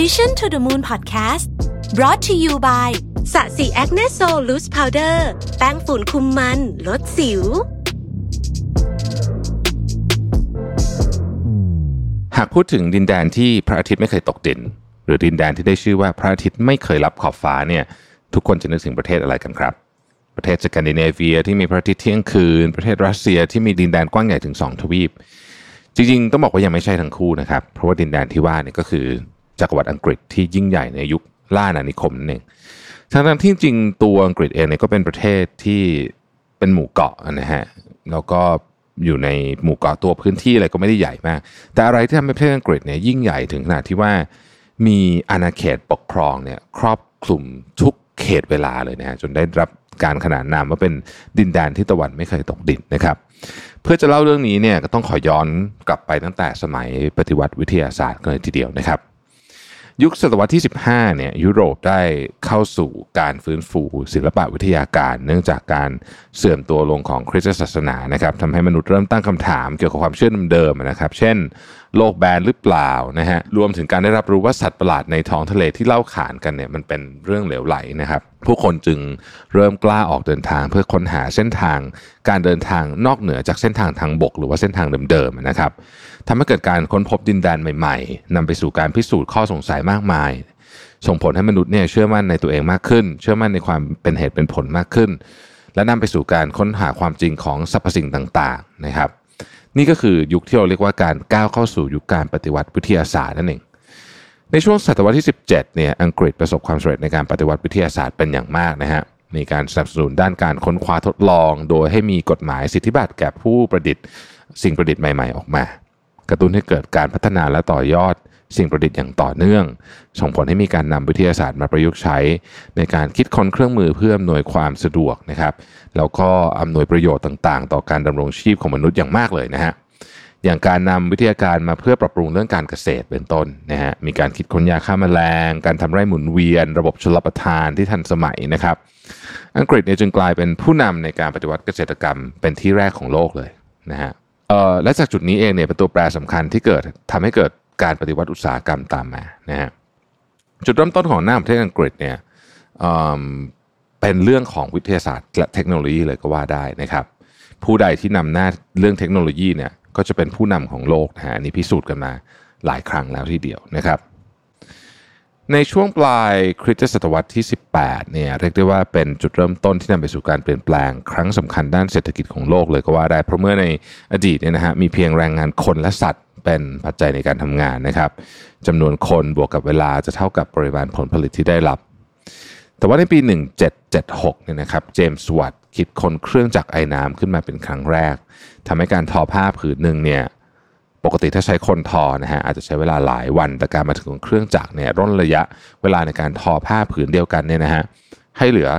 Mission to the Moon Podcast brought to you by ศศิ Acne Sol Loose Powder แป้งฝุ่นคุมมัน ลดสิว หากพูดถึงดินแดนที่พระอาทิตย์ไม่เคยตกดิน หรือดินแดนที่ได้ชื่อว่าพระอาทิตย์ไม่เคยรับขอบฟ้าเนี่ย ทุกคนจะนึกถึงประเทศอะไรกันครับ ประเทศสแกนดิเนเวียที่มีพระอาทิตย์เที่ยงคืน ประเทศรัสเซียที่มีดินแดนกว้างใหญ่ถึง 2 ทวีปจริงๆ ต้องบอกว่ายังไม่ใช่ทั้งคู่นะครับ เพราะว่าดินแดนที่ว่าเนี่ยก็คือ จักรวรรดิอังกฤษที่ยิ่งใหญ่ในยุคล่าอาณานิคมนั่นเองทั้งที่จริงตัวอังกฤษเองเนี่ยก็เป็นประเทศที่เป็นหมู่เกาะนะฮะแล้วก็อยู่ในหมู่เกาะตัวพื้นที่อะไรก็ไม่ได้ใหญ่มาก แต่อะไรที่ทำให้ประเทศอังกฤษเนี่ยยิ่งใหญ่ถึงขนาดที่ว่ามีอาณาเขตปกครองเนี่ยครอบคลุมทุกเขตเวลาเลยนะฮะจนได้รับการขนานนามว่าเป็นดินแดนที่ตะวันไม่เคยตกดินนะครับ เพื่อจะเล่าเรื่องนี้เนี่ยก็ต้องขอย้อนกลับไปตั้งแต่สมัยปฏิวัติวิทยาศาสตร์กันเลยทีเดียวนะครับ ยุคศตวรรษที่ 15เนี่ยยุโรปได้เข้าสู่การฟื้นฟูศิลปะวิทยาการ เนื่องจากการเสื่อมตัวลงของคริสตศาสนานะครับทำให้มนุษย์เริ่มตั้งคำถามเกี่ยวกับความเชื่อเดิมๆนะครับ เช่น โลกแบนหรือเปล่านะฮะรวมถึงการได้รับรู้ว่าสัตว์ประหลาดในท้องทะเลที่เล่าขานกันเนี่ยมันเป็นเรื่องเหลวไหลนะครับ ผู้คนจึงเริ่มกล้าออกเดินทางเพื่อค้นหาเส้นทาง การเดินทางนอกเหนือจากเส้นทางทางบก หรือว่าเส้นทางเดิมๆนะครับทำให้เกิดการค้นพบดินแดนใหม่ๆนำไปสู่การพิสูจน์ข้อสงสัยมากมาย ส่งผลให้มนุษย์เนี่ยเชื่อมั่นในตัวเองมากขึ้น เชื่อมั่นในความเป็นเหตุเป็นผลมากขึ้น และนำไปสู่การค้นหาความจริงของสรรพสิ่งต่างๆนะครับ นี่ก็คือยุคที่เราเรียกว่าการก้าวเข้าสู่ยุคการปฏิวัติวิทยาศาสตร์นั่นเอง ในช่วงศตวรรษที่ 17 เนี่ย อังกฤษประสบความสำเร็จในการปฏิวัติวิทยาศาสตร์เป็นอย่างมากนะฮะ มีการสนับสนุนด้านการค้นคว้าทดลอง โดยให้มีกฎหมายสิทธิบัตรแก่ผู้ประดิษฐ์ สิ่งประดิษฐ์ใหม่ ๆ ออกมา กระตุ้นให้เกิดการพัฒนาและต่อยอด สิ่งประดิษฐ์อย่างต่อเนื่อง ส่งผลให้มีการนำวิทยาศาสตร์มาประยุกต์ใช้ ในการคิดค้นเครื่องมือเพื่ออำนวยความสะดวกนะครับ แล้วก็อำนวยประโยชน์ต่างๆ ต่อการดำรงชีพของมนุษย์อย่างมากเลยนะฮะอย่างการนำวิทยาการมาเพื่อปรับปรุงเรื่องการเกษตรเป็นต้นนะฮะมีการคิดค้นยาฆ่าแมลง การทำไร่หมุนเวียน ระบบชลประทานที่ทันสมัยนะครับ อังกฤษเนี่ยจึงกลายเป็นผู้นำในการปฏิวัติเกษตรกรรมเป็นที่แรกของโลกเลยนะฮะและจากจุดนี้เองเนี่ยเป็นตัวแปรสำคัญที่เกิดทำให้เกิด การปฏิวัติอุตสาหกรรมตามมานะฮะจุดเริ่มต้นของหน้าประเทศอังกฤษเนี่ยเป็นเรื่องของวิทยาศาสตร์และเทคโนโลยีเลยก็ว่าได้นะครับผู้ใดที่นำหน้าเรื่องเทคโนโลยีเนี่ยก็จะเป็นผู้นำของโลกนะฮะนี่พิสูจน์กันมาหลายครั้งแล้วทีเดียวนะครับ ในช่วงปลายคริสตศตวรรษที่ 18เนี่ยเรียกได้ว่าเป็นจุดเริ่มต้นที่นำไปสู่การเปลี่ยนแปลงครั้งสำคัญด้านเศรษฐกิจของโลกเลยก็ว่าได้ เพราะเมื่อในอดีตเนี่ยนะฮะมีเพียงแรงงานคนและสัตว์ เป็นปัจจัยในการทำงานนะครับจำนวนคนบวกกับเวลาจะเท่ากับปริมาณผลผลิตที่ได้รับ แต่ว่าในปี 1776เนี่ยนะครับเจมส์วัตคิดคนเครื่องจักรไอ้น้ำขึ้นมาเป็นครั้งแรกทำให้การทอผ้าผืนหนึ่งเนี่ยปกติถ้าใช้คนทอนะฮะอาจจะใช้เวลาหลายวันแต่การมาถึงของเครื่องจักรเนี่ยร่นระยะเวลาในการทอผ้าผืนเดียวกันเนี่ยนะฮะให้เหลือ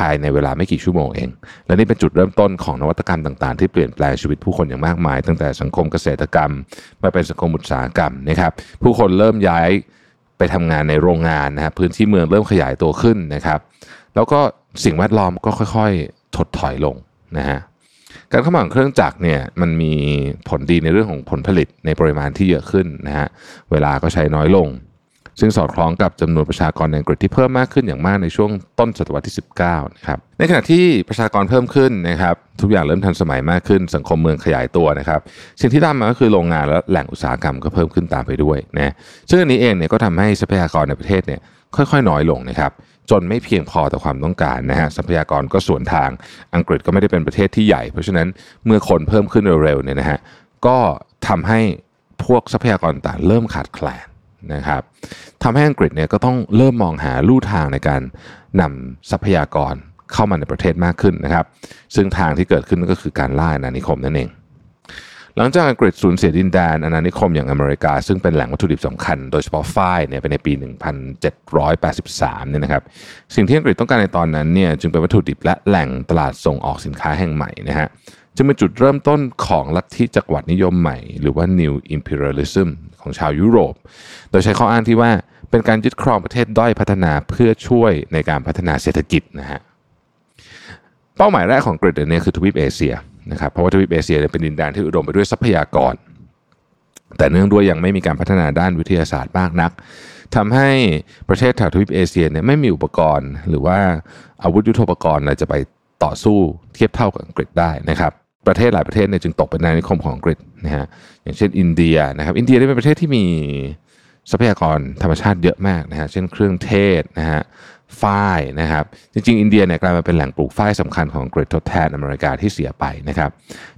ภายในเวลาไม่กี่ชั่วโมงเอง และนี่เป็นจุดเริ่มต้นของนวัตกรรมต่างๆ ที่เปลี่ยนแปลงชีวิตผู้คนอย่างมากมาย ตั้งแต่สังคมเกษตรกรรมมาเป็นสังคมอุตสาหกรรมนะครับผู้คนเริ่มย้ายไปทำงานในโรงงานนะฮะพื้นที่เมืองเริ่มขยายตัวขึ้นนะครับ แล้วก็สิ่งแวดล้อมก็ค่อยๆ ถดถอยลงนะฮะการเข้ามาของเครื่องจักรเนี่ยมันมีผลดีในเรื่องของผลผลิตในปริมาณที่เยอะขึ้นนะฮะเวลาก็ใช้น้อยลง ซึ่งสอดคล้องกับจำนวนประชากรในอังกฤษที่เพิ่มมากขึ้นอย่างมากในช่วงต้นศตวรรษที่ 19นะครับในขณะที่ประชากรเพิ่มขึ้นนะครับทุกอย่างเริ่มทันสมัยมากขึ้น สังคมเมืองขยายตัวนะครับสิ่งที่ตามมาก็คือโรงงานและแหล่งอุตสาหกรรมก็เพิ่มขึ้นตามไปด้วยนะซึ่งอันนี้เองเนี่ยก็ทำให้ทรัพยากรในประเทศเนี่ยค่อย ๆ น้อยลงนะครับจนไม่เพียงพอต่อความต้องการนะฮะทรัพยากรก็ส่วนทางอังกฤษก็ไม่ได้เป็นประเทศที่ใหญ่ เพราะฉะนั้นเมื่อคนเพิ่มขึ้นเร็วๆเนี่ยนะฮะก็ทำให้พวกทรัพยากรต่างเริ่มขาดแคลน นะครับทำให้อังกฤษเนี่ยก็ต้องเริ่มมองหาลู่ทางในการนำทรัพยากรเข้ามาในประเทศมากขึ้นนะครับ ซึ่งทางที่เกิดขึ้นก็คือการล่าอาณานิคมนั่นเอง หลังจากอังกฤษสูญเสียดินแดนอาณานิคมอย่างอเมริกา ซึ่งเป็นแหล่งวัตถุดิบสำคัญโดยเฉพาะฝ้ายเนี่ยเป็นในปี 1783เนี่ยนะครับ สิ่งที่อังกฤษต้องการในตอนนั้นเนี่ยจึงเป็นวัตถุดิบและแหล่งตลาดส่งออกสินค้าแห่งใหม่นะฮะ จึงเป็นจุดเริ่มต้นของลัทธิจักรวรรดินิยมใหม่ หรือว่า New Imperialism ของชาวยุโรป โดยใช้ข้ออ้างที่ว่าเป็นการยึดครองประเทศด้อยพัฒนาเพื่อช่วยในการพัฒนาเศรษฐกิจนะฮะเป้าหมายแรกของอังกฤษเนี่ยคือทวีปเอเชียนะครับเพราะว่าทวีปเอเชียเป็นดินแดนที่อุดมไปด้วยทรัพยากร แต่เนื่องด้วยยังไม่มีการพัฒนาด้านวิทยาศาสตร์มากนักทำให้ประเทศแถวทวีปเอเชียเนี่ยไม่มีอุปกรณ์ หรือว่าอาวุธยุโทโธปกรณ์อะไรจะไปต่อสู้เทียบเท่ากับอังกฤษได้นะครับ ประเทศหลายประเทศเนี่ยจึงตกเป็นอาณานิคมของอังกฤษนะฮะอย่างเช่นอินเดียนะครับ อินเดียได้เป็นประเทศที่มีทรัพยากรธรรมชาติเยอะมากนะฮะเช่นเครื่องเทศนะฮะฝ้ายนะครับ จริงๆ อินเดียเนี่ยกลายมาเป็นแหล่งปลูกฝ้ายสำคัญของอังกฤษทดแทนอเมริกาที่เสียไปนะครับ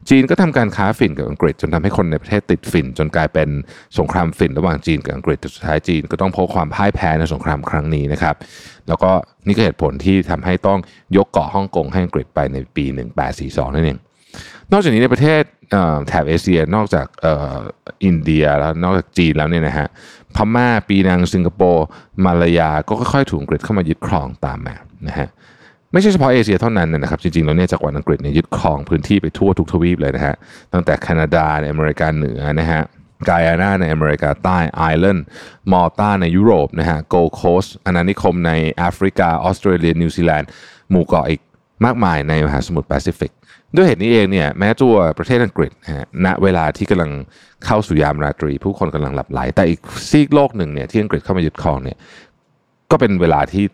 จีนก็ทำการค้าฝิ่นกับอังกฤษ จนทำให้คนในประเทศติดฝิ่น จนกลายเป็นสงครามฝิ่นระหว่างจีนกับอังกฤษสุดท้ายจีนก็ต้องพบความพ่ายแพ้ในสงครามครั้งนี้นะครับ แล้วก็นี่ก็เหตุผลที่ทำให้ต้องยกเกาะฮ่องกงให้อังกฤษไปในปี 1842นั่นเอง นอกจากนี้ในประเทศแถบเอเชียนอกจากอินเดียแล้วนอกจากจีนแล้วเนี่ยนะฮะพม่าปีนังสิงคโปร์มาลายาก็ค่อยๆถูกอังกฤษเข้ามายึดครองตามมานะฮะไม่ใช่เฉพาะเอเชียเท่านั้นนะครับจริงๆแล้วเนี่ยจักวรรดิอังกฤษเนี่ยยึดครองพื้นที่ไปทั่วทุกทวีปเลยนะฮะตั้งแต่แคนาดาในอเมริกาเหนือนะฮะกายอานาในอเมริกาใต้ไอร์แลนด์มอลตาในยุโรปนะฮะ Gold Coast อาณานิคมในแอฟริกาออสเตรเลียนิวซีแลนด์หมู่เกาะอีกมากมายในมหาสมุทรแปซิฟิก ด้วยเหตุนี้เองเนี่ยแม้ตัวประเทศอังกฤษนะฮะณเวลาที่กำลังเข้าสู่ยามราตรี ผู้คนกำลังหลับไหล แต่อีกซีกโลกหนึ่งเนี่ยที่อังกฤษเข้ามายึดครองเนี่ยก็เป็นเวลาที่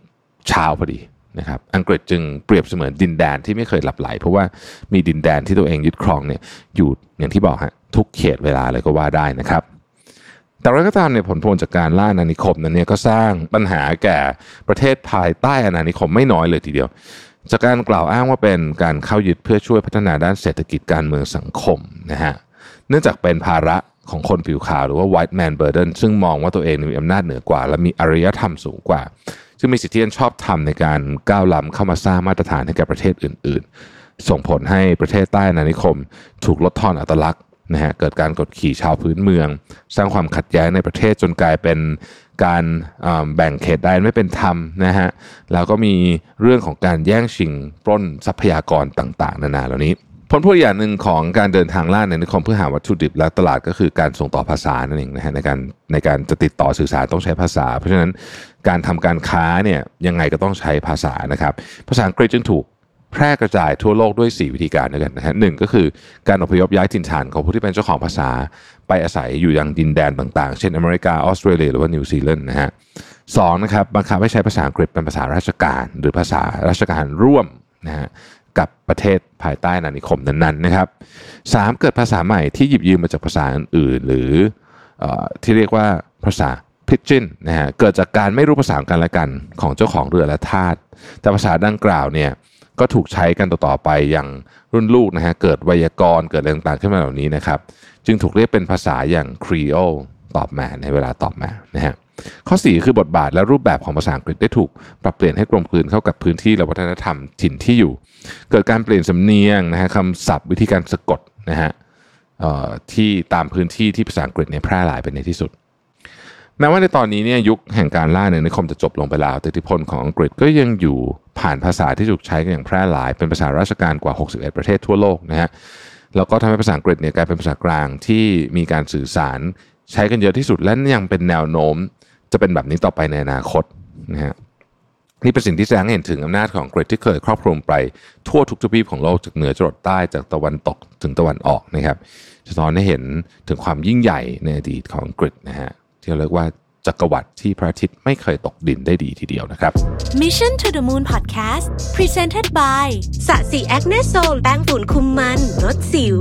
เช้าพอดีนะครับอังกฤษจึงเปรียบเสมือนดินแดนที่ไม่เคยหลับไหล เพราะว่ามีดินแดนที่ตัวเองยึดครองเนี่ยอยู่อย่างที่บอกฮะทุกเขตเวลาเลยก็ว่าได้นะครับ แต่เราก็ตามเนี่ยผลพวงจากการล่าอาณานิคมนั้นเนี่ยก็สร้างปัญหาแก่ประเทศภายใต้อาณานิคมไม่น้อยเลยทีเดียว จากการกล่าวอ้างว่าเป็นการเข้ายึดเพื่อช่วยพัฒนาด้านเศรษฐกิจการเมืองสังคมนะฮะเนื่องจากเป็นภาระของคนผิวขาวหรือว่า white man burden ซึ่งมองว่าตัวเองมีอำนาจเหนือกว่า และมีอารยธรรมสูงกว่า ซึ่งมีสิทธิอันชอบธรรมในการก้าวล้ำเข้ามาสร้างมาตรฐานให้แก่ประเทศอื่น ๆ ส่งผลให้ประเทศใต้นานิคม ถูกลดทอนอัตลักษณ์นะฮะเกิดการกดขี่ชาวพื้นเมือง สร้างความขัดแย้งในประเทศจนกลายเป็น การแบ่งเขตแดนไม่เป็นธรรมนะฮะแล้วก็มีเรื่องของการแย่งชิงปล้นทรัพยากรต่าง ๆ นานาเหล่านี้ผลพวงอย่างหนึ่งของการเดินทางล่าในนิคมเพื่อหาวัตถุดิบและตลาดก็คือการส่งต่อภาษานั่นเองนะฮะในการในการจะติดต่อสื่อสารต้องใช้ภาษา เพราะฉะนั้นการทำการค้าเนี่ยยังไงก็ต้องใช้ภาษานะครับ ภาษาอังกฤษจึงถูก แพร่กระจายทั่วโลกด้วย 4 วิธีการด้วยกันนะฮะหนึ่งก็คือการอพยพย้ายถิ่นฐานของผู้ที่เป็นเจ้าของภาษา ไปอาศัยอยู่ยังดินแดนต่างๆ เช่นอเมริกาออสเตรเลียหรือว่านิวซีแลนด์นะฮะสองนะครับบังคับให้ใช้ภาษาอังกฤษเป็นภาษาราชการ หรือภาษาราชการร่วมนะฮะกับประเทศภายใต้นานิคมนั้นๆนะครับสามเกิดภาษาใหม่ที่หยิบยืมมาจากภาษาอื่นๆหรือที่เรียกว่าภาษาพิจินนะฮะเกิดจากการไม่รู้ภาษากันและกันของเจ้าของเรือและทาสแต่ภาษาดังกล่าวเนี่ย ก็ถูกใช้กันต่อๆไปอย่างรุ่นลูกนะฮะเกิดไวยากรณ์เกิดอะไรต่างๆขึ้นมาเหล่านี้นะครับ จึงถูกเรียกเป็นภาษาอย่างครีโอตอบมาในเวลาตอบมานะฮะข้อ 4 คือบทบาทและรูปแบบของภาษาอังกฤษได้ถูกปรับเปลี่ยนให้กลมกลืนเข้ากับพื้นที่และวัฒนธรรมถิ่นที่อยู่ เกิดการเปลี่ยนสำเนียงนะฮะคำศัพท์วิธีการสะกดนะฮะที่ตามพื้นที่ที่ภาษาอังกฤษเนี่ยแพร่หลายไปในที่สุด แม้ว่าในตอนนี้เนี่ยยุคแห่งการล่าในนิคมจะจบลงไปแล้วแต่อิทธิพลของอังกฤษก็ยังอยู่ผ่านภาษาที่ถูกใช้กันอย่างแพร่หลาย เป็นภาษาราชการกว่า 61 ประเทศทั่วโลกนะฮะแล้วก็ทำให้ภาษาอังกฤษเนี่ยกลายเป็นภาษากลางที่มีการสื่อสารใช้กันเยอะที่สุดและยังเป็นแนวโน้ม จะเป็นแบบนี้ต่อไปในอนาคตนะฮะนี่เป็นสิ่งที่แสดงเห็นถึงอำนาจของอังกฤษที่เคยครอบคลุมไปทั่วทุกทวีปของโลกจากเหนือจรดใต้จากตะวันตกถึงตะวันออกนะครับจะสอนให้เห็นถึงความยิ่งใหญ่ในอดีตของอังกฤษนะฮะ ที่เรียกว่าจักรวรรดิที่พระอาทิตย์ไม่เคยตกดินได้ดีทีเดียวนะครับ Mission to the Moon Podcast Presented by สะสีแอคเนสโซลแป้งฝุ่นคุมมันลดสิว